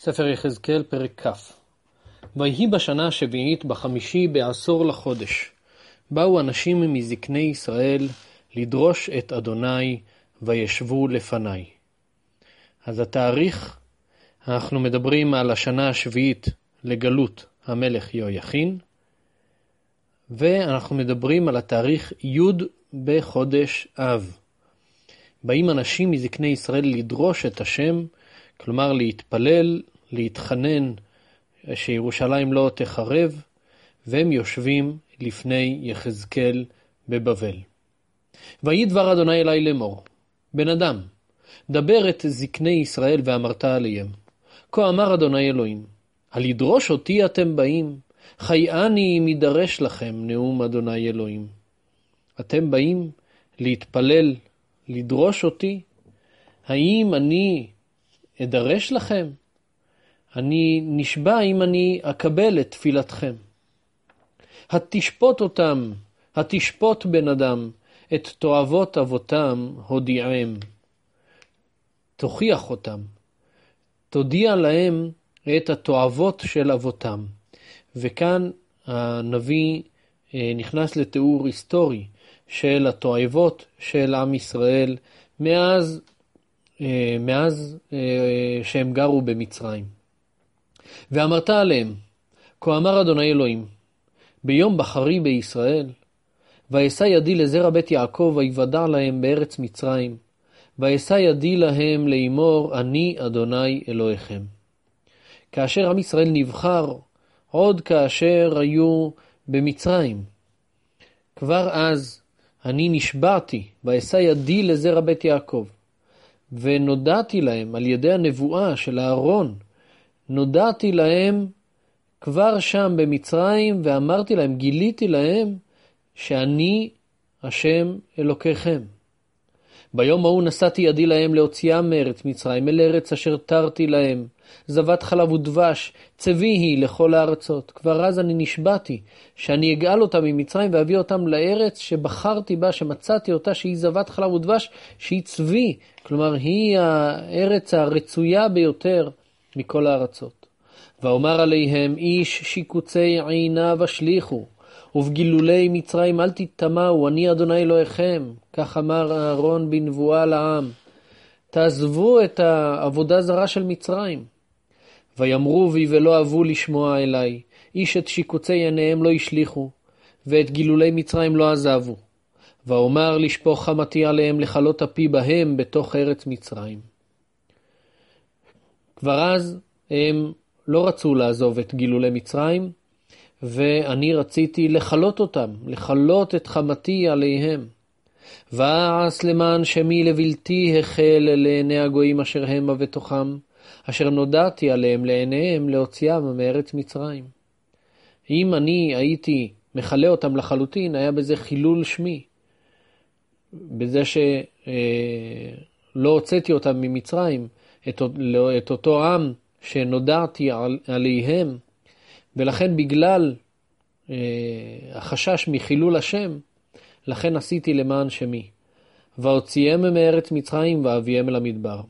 ספר יחזקאל, פרק כ' ויהי בשנה השביעית, בחמישי בעשור לחודש. באו אנשים מזקני ישראל לדרוש את אדוני, וישבו לפניי. אז התאריך, אנחנו מדברים על השנה השביעית לגלות המלך יהויכין, ואנחנו מדברים על התאריך י' בחודש אב. באים אנשים מזקני ישראל לדרוש את השם, כלומר להתפלל, להתחנן שירושלים לא תחרב, והם יושבים לפני יחזקאל בבבל. ויהי דבר אדוני אלי לאמור, בן אדם, דבר את זקני ישראל ואמרת עליהם. כה אמר אדוני אלוהים, על ידרוש אותי אתם באים, חייאני אם ידרש לכם נאום אדוני אלוהים. אתם באים להתפלל, לדרוש אותי? האם אני אדרש לכם? אני נשבע אם אני אקבל את תפילתכם. התשפוט אותם, התשפוט בן אדם, את תועבות אבותם הודיעם. תוכיח אותם, תודיע להם את התועבות של אבותם. וכאן הנביא אה, נכנס לתיאור היסטורי של התועבות של עם ישראל מאז, מאז אה, שהם גרו במצרים. ואמרת עליהם, כה אמר אדוני אלוהים, ביום בחרי בישראל, ואשא ידי לזרע בית יעקב, ויוודע להם בארץ מצרים, ואשא ידי להם לאמור, אני אדוני אלוהיכם. כאשר עם ישראל נבחר, עוד כאשר היו במצרים. כבר אז אני נשבעתי, ואשא ידי לזרע בית יעקב, ונודעתי להם על ידי הנבואה של אהרון, נודעתי להם כבר שם במצרים, ואמרתי להם, גיליתי להם שאני השם אלוקיכם. ביום ההוא נשאתי ידי להם להוציאם מארץ מצרים, אל ארץ אשר תרתי להם, זבת חלב ודבש, צבי היא לכל הארצות. כבר אז אני נשבעתי, שאני אגאל אותם ממצרים ואביא אותם לארץ שבחרתי בה, שמצאתי אותה, שהיא זבת חלב ודבש, שהיא צבי, כלומר היא הארץ הרצויה ביותר מכל הארצות. ואומר עליהם איש שיקוצי עיניו השליכו, ובגילולי מצרים אל תטמאו, אני אדוני אלוהיכם. כך אמר אהרון בנבואה לעם. תעזבו את העבודה זרה של מצרים. ויאמרו בי ולא אבו לשמוע אלי, איש את שיקוצי עיניהם לא השליכו, ואת גילולי מצרים לא עזבו. ואומר לשפוך חמתי עליהם לכלות אפי בהם בתוך ארץ מצרים. כבר אז הם לא רצו לעזוב את גילולי מצרים, ואני רציתי לכלות אותם, לכלות את חמתי עליהם. ואעש למען שמי לבלתי החל לעיני הגויים אשר המה בתוכם, אשר נודעתי עליהם לעיניהם להוציאם מארץ מצרים. אם אני הייתי מכלה אותם לחלוטין, היה בזה חילול שמי. בזה שלא אה, הוצאתי אותם ממצרים, את, אותו עם שנודעתי על, עליהם, ולכן בגלל אה, החשש מחילול השם, לכן עשיתי למען שמי. והוציאם מארץ מצרים ואביהם אל המדבר.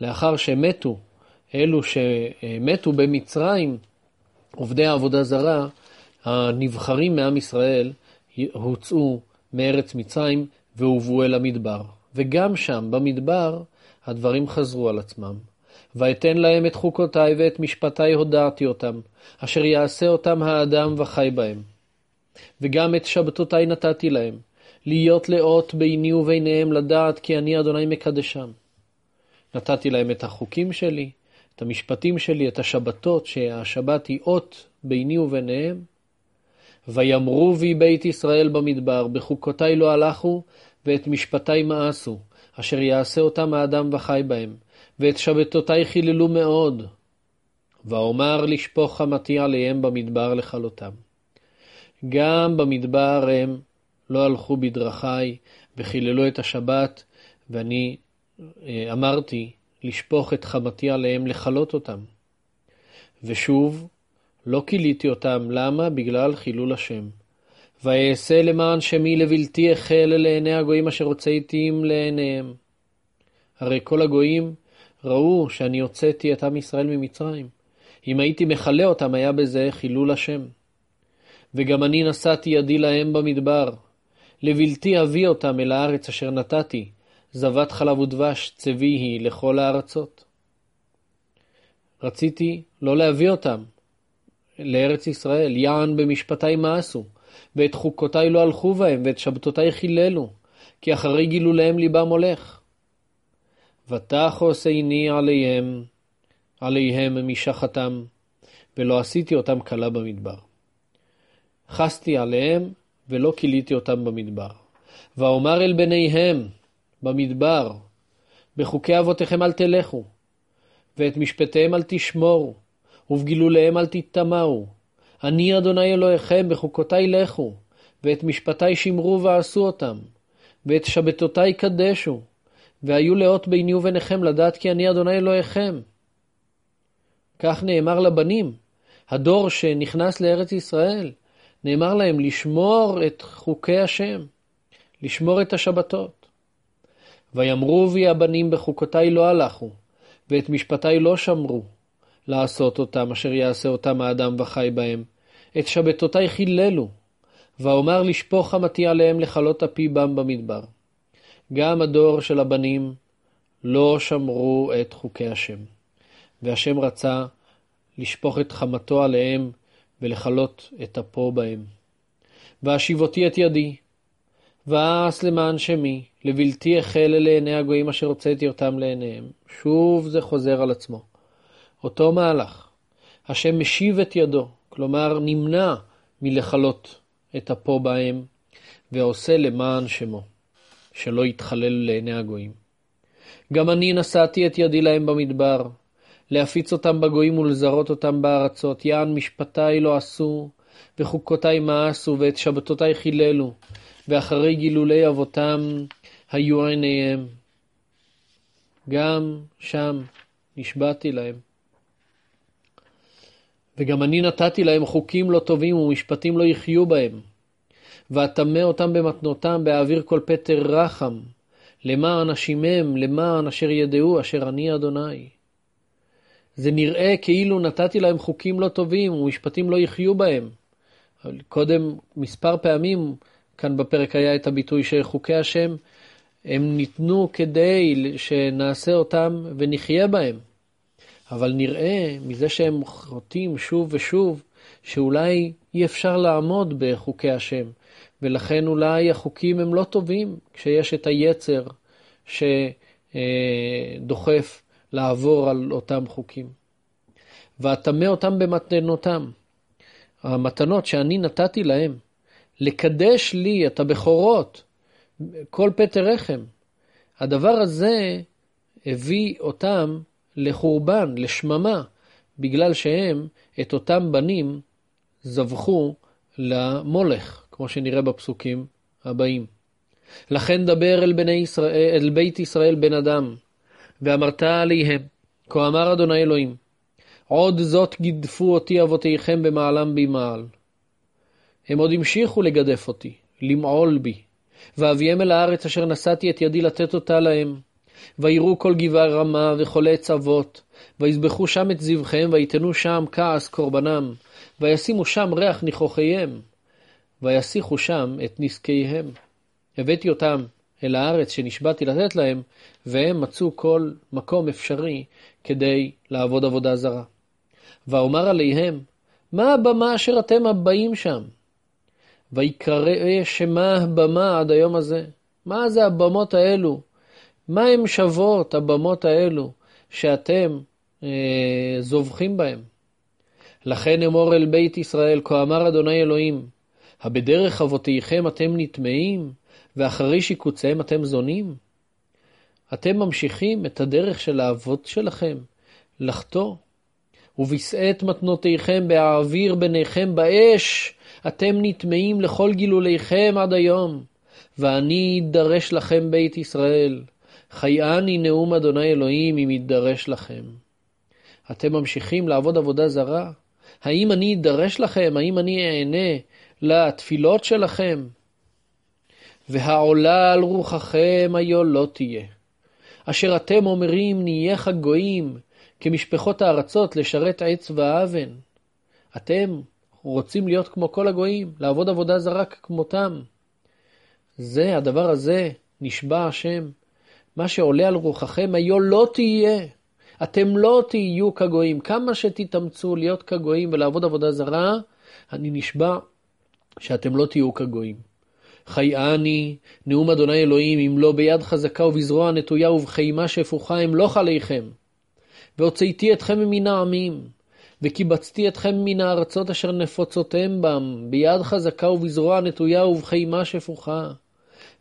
לאחר שמתו, אלו שמתו במצרים, עובדי העבודה זרה, הנבחרים מעם ישראל, הוצאו מארץ מצרים והובאו אל המדבר. וגם שם, במדבר, הדברים חזרו על עצמם. ואתן להם את חוקותי ואת משפטי הודעתי אותם, אשר יעשה אותם האדם וחי בהם. וגם את שבתותי נתתי להם, להיות לאות ביני וביניהם לדעת כי אני אדוני מקדשם. נתתי להם את החוקים שלי, את המשפטים שלי, את השבתות, שהשבת היא אות ביני וביניהם. ויאמרו בי בית ישראל במדבר, בחוקותי לא הלכו, ואת משפטי מאסו, אשר יעשה אותם האדם וחי בהם, ואת שבתותי חיללו מאוד. ואומר לשפוך חמתי עליהם במדבר לכלותם. גם במדבר הם לא הלכו בדרכי וחיללו את השבת, ואני אה, אמרתי לשפוך את חמתי עליהם לכלות אותם. ושוב, לא כיליתי אותם, למה? בגלל חילול השם. ואעשה למען שמי לבלתי החל לעיני הגויים אשר הוצאתים לעיניהם. הרי כל הגויים ראו שאני הוצאתי את עם ישראל ממצרים. אם הייתי מכלה אותם, היה בזה חילול השם. וגם אני נשאתי ידי להם במדבר, לבלתי אביא אותם אל הארץ אשר נתתי, זבת חלב ודבש צבי היא לכל הארצות. רציתי לא להביא אותם לארץ ישראל, יען במשפטי מאסו, ואת חוקותי לא הלכו בהם, ואת שבתותי חיללו, כי אחרי גילוליהם ליבם הולך. ותחוס עיני עליהם, עליהם משחתם, ולא עשיתי אותם כלה במדבר. חסתי עליהם, ולא כיליתי אותם במדבר. ואומר אל בניהם במדבר, בחוקי אבותיכם אל תלכו, ואת משפטיהם אל תשמורו, ובגילוליהם אל תטמאו. אני אדוני אלוהיכם, בחוקותי לכו, ואת משפטי שמרו ועשו אותם, ואת שבתותי קדשו, והיו לאות ביני וביניכם לדעת כי אני אדוני אלוהיכם. כך נאמר לבנים, הדור שנכנס לארץ ישראל, נאמר להם לשמור את חוקי השם, לשמור את השבתות. ויאמרו בי הבנים בחוקותי לא הלכו, ואת משפטי לא שמרו, לעשות אותם אשר יעשה אותם האדם וחי בהם. את שבתותי חיללו, ואומר לשפוך חמתי עליהם לכלות אפי בם במדבר. גם הדור של הבנים לא שמרו את חוקי השם, והשם רצה לשפוך את חמתו עליהם ולכלות את אפו בהם. ואשיבותי את ידי, ואעש למען שמי, לבלתי החל לעיני הגויים אשר הוצאתי אותם לעיניהם. שוב זה חוזר על עצמו. אותו מהלך. השם משיב את ידו, כלומר נמנע מלכלות את אפו בהם, ועושה למען שמו, שלא יתחלל לעיני הגויים. גם אני נשאתי את ידי להם במדבר, להפיץ אותם בגויים ולזרות אותם בארצות, יען משפטי לא עשו, וחוקותי מאסו, ואת שבתותי חיללו, ואחרי גילולי אבותם היו עיניהם. גם שם נשבעתי להם. וגם אני נתתי להם חוקים לא טובים ומשפטים לא יחיו בהם. ואטמא אותם במתנותם באוויר כל פטר רחם, למען אשימם, למען אשר ידעו אשר אני אדוני. זה נראה כאילו נתתי להם חוקים לא טובים ומשפטים לא יחיו בהם. קודם, מספר פעמים, כאן בפרק היה את הביטוי של חוקי השם, הם ניתנו כדי שנעשה אותם ונחיה בהם. אבל נראה מזה שהם חוטאים שוב ושוב, שאולי אי אפשר לעמוד בחוקי השם, ולכן אולי החוקים הם לא טובים כשיש את היצר שדוחף לעבור על אותם חוקים. ואטמא אותם במתנותם. המתנות שאני נתתי להם, לקדש לי את הבכורות, כל פטר רחם. הדבר הזה הביא אותם לחורבן, לשממה, בגלל שהם את אותם בנים זבחו למולך, כמו שנראה בפסוקים הבאים. לכן דבר אל, בני ישראל, אל בית ישראל בן אדם, ואמרת עליהם, כה אמר אדוני אלוהים, עוד זאת גידפו אותי אבותיכם במעלם בי מעל. הם עוד המשיכו לגדף אותי, למעול בי, ואביהם אל הארץ אשר נשאתי את ידי לתת אותה להם. ויראו כל גבעה רמה וכל עץ אבות, ויזבחו שם את זבחיהם, ויתנו שם כעס קורבנם, וישימו שם ריח ניחוחיהם, ויסיחו שם את נזקיהם. הבאתי אותם אל הארץ שנשבעתי לתת להם, והם מצאו כל מקום אפשרי כדי לעבוד עבודה זרה. ואומר עליהם, מה הבמה אשר אתם הבאים שם? ויקרא שמה הבמה עד היום הזה? מה זה הבמות האלו? מה הן שוות, הבמות האלו, שאתם אה, זובחים בהם? לכן אמור אל בית ישראל, כה אמר אדוני אלוהים, הבדרך אבותיכם אתם נטמעים, ואחרי שיקוציהם אתם זונים? אתם ממשיכים את הדרך של האבות שלכם לחטוא, ובשאת מתנותיכם באוויר ביניכם באש, אתם נטמעים לכל גילוליכם עד היום, ואני אדרש לכם בית ישראל. חייאני נאום אדוני אלוהים אם ידרש לכם. אתם ממשיכים לעבוד עבודה זרה? האם אני אדרש לכם? האם אני אענה לתפילות שלכם? והעולה על רוחכם היו לא תהיה. אשר אתם אומרים נהייך גויים, כמשפחות הארצות לשרת עץ ואבן. אתם רוצים להיות כמו כל הגויים, לעבוד עבודה זרה כמותם. זה, הדבר הזה, נשבע השם. מה שעולה על רוחכם היו לא תהיה. אתם לא תהיו כגויים. כמה שתתאמצו להיות כגויים ולעבוד עבודה זרה, אני נשבע שאתם לא תהיו כגויים. חייאני, נאום אדוני אלוהים, אם לא ביד חזקה ובזרוע נטויה ובחימה שפוכה אמלוך עליכם. והוצאתי אתכם מן העמים, וקיבצתי אתכם מן הארצות אשר נפוצותם בם, ביד חזקה ובזרוע נטויה ובחימה שפוכה.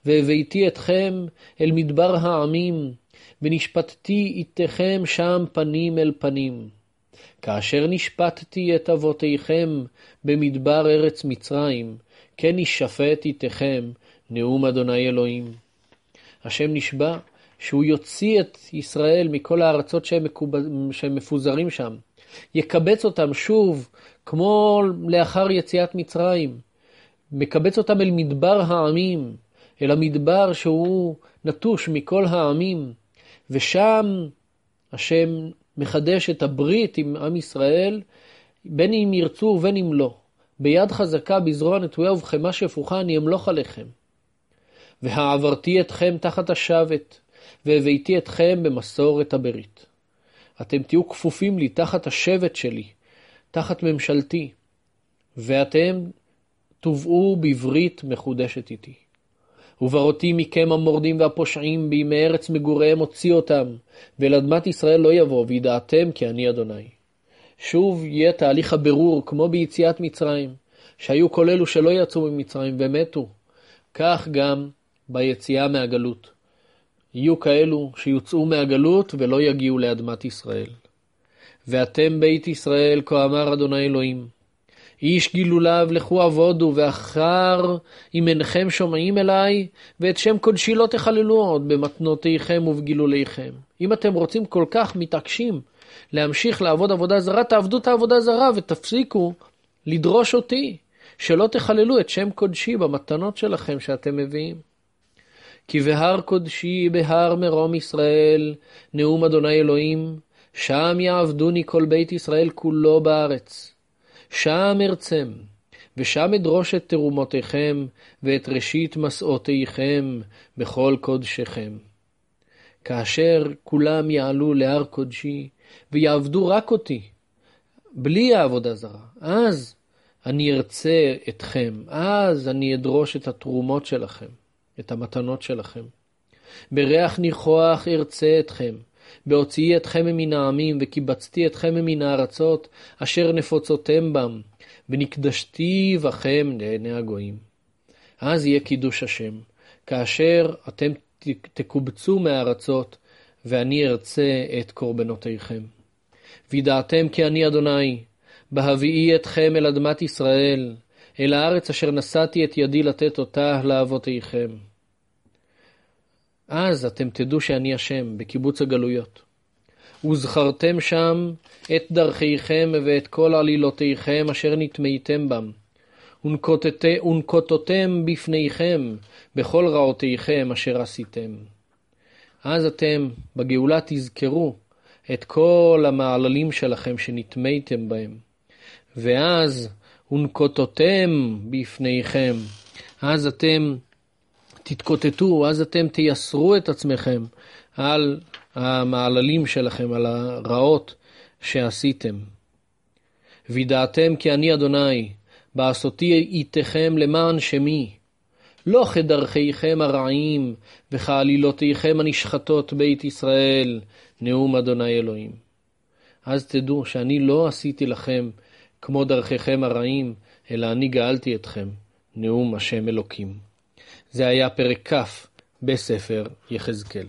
והבאתי אתכם אל מדבר העמים, ונשפטתי איתכם שם פנים אל פנים. כאשר נשפטתי את אבותיכם במדבר ארץ מצרים, כן ישפט איתכם נאום אדוני אלוהים. השם נשבע שהוא יוציא את ישראל מכל הארצות שהם, מקוב... שהם מפוזרים שם, יקבץ אותם שוב, כמו לאחר יציאת מצרים, מקבץ אותם אל מדבר העמים, אל המדבר שהוא נטוש מכל העמים, ושם השם מחדש את הברית עם עם ישראל, בין אם ירצו ובין אם לא. ביד חזקה, בזרוע נטויה ובחמה שפוכה, אני אמלוך עליכם. והעברתי אתכם תחת השבת, והבאתי אתכם במסורת הברית. אתם תהיו כפופים לי תחת השבט שלי, תחת ממשלתי, ואתם תובעו בברית מחודשת איתי. ובראתי מכם המורדים והפושעים בימי ארץ מגוריהם הוציא אותם, ואל אדמת ישראל לא יבוא, וידעתם כי אני אדוני. שוב יהיה תהליך הבירור, כמו ביציאת מצרים, שהיו כל אלו שלא יצאו ממצרים ומתו. כך גם ביציאה מהגלות. יהיו כאלו שיוצאו מהגלות ולא יגיעו לאדמת ישראל. ואתם בית ישראל, כה אמר אדוני אלוהים, איש גילוליו לכו עבודו, ואחר אם אינכם שומעים אליי, ואת שם קודשי לא תחללו עוד במתנותיכם ובגילוליכם. אם אתם רוצים כל כך מתעקשים להמשיך לעבוד עבודה זרה, תעבדו את העבודה זרה ותפסיקו לדרוש אותי, שלא תחללו את שם קודשי במתנות שלכם שאתם מביאים. כי בהר קודשי, בהר מרום ישראל, נאום אדוני אלוהים, שם יעבדוני כל בית ישראל כולו בארץ. שם ארצם, ושם אדרוש את תרומותיכם, ואת ראשית מסעותיכם בכל קודשכם. כאשר כולם יעלו להר קודשי, ויעבדו רק אותי, בלי העבודה זרה, אז אני ארצה אתכם, אז אני אדרוש את התרומות שלכם, את המתנות שלכם. בריח ניחוח ארצה אתכם, בהוציאי אתכם מן העמים, וקיבצתי אתכם מן הארצות, אשר נפוצותם בם, ונקדשתי בכם לעיני הגויים. אז יהיה קידוש השם, כאשר אתם תקובצו מהארצות, ואני ארצה את קורבנותיכם. וידעתם כי אני אדוני, בהביאי אתכם אל אדמת ישראל, אל הארץ אשר נשאתי את ידי לתת אותה לאבותיכם. אז אתם תדעו שאני השם בקיבוץ הגלויות. וזכרתם שם את דרכיכם ואת כל עלילותיכם אשר נטמאתם בם. ונקוטותם בפניכם בכל רעותיכם אשר עשיתם. אז אתם בגאולה תזכרו את כל המעללים שלכם שנטמאתם בהם. ואז ונקוטותם בפניכם. אז אתם תתקוטטו, אז אתם תייסרו את עצמכם על המעללים שלכם, על הרעות שעשיתם. וידעתם כי אני אדוני, בעשותי איתכם למען שמי. לא כדרכיכם הרעים וכעלילותיכם הנשחטות בית ישראל, נאום אדוני אלוהים. אז תדעו שאני לא עשיתי לכם כמו דרכיכם הרעים, אלא אני גאלתי אתכם, נאום השם אלוקים. זה היה פרק כ' בספר יחזקאל.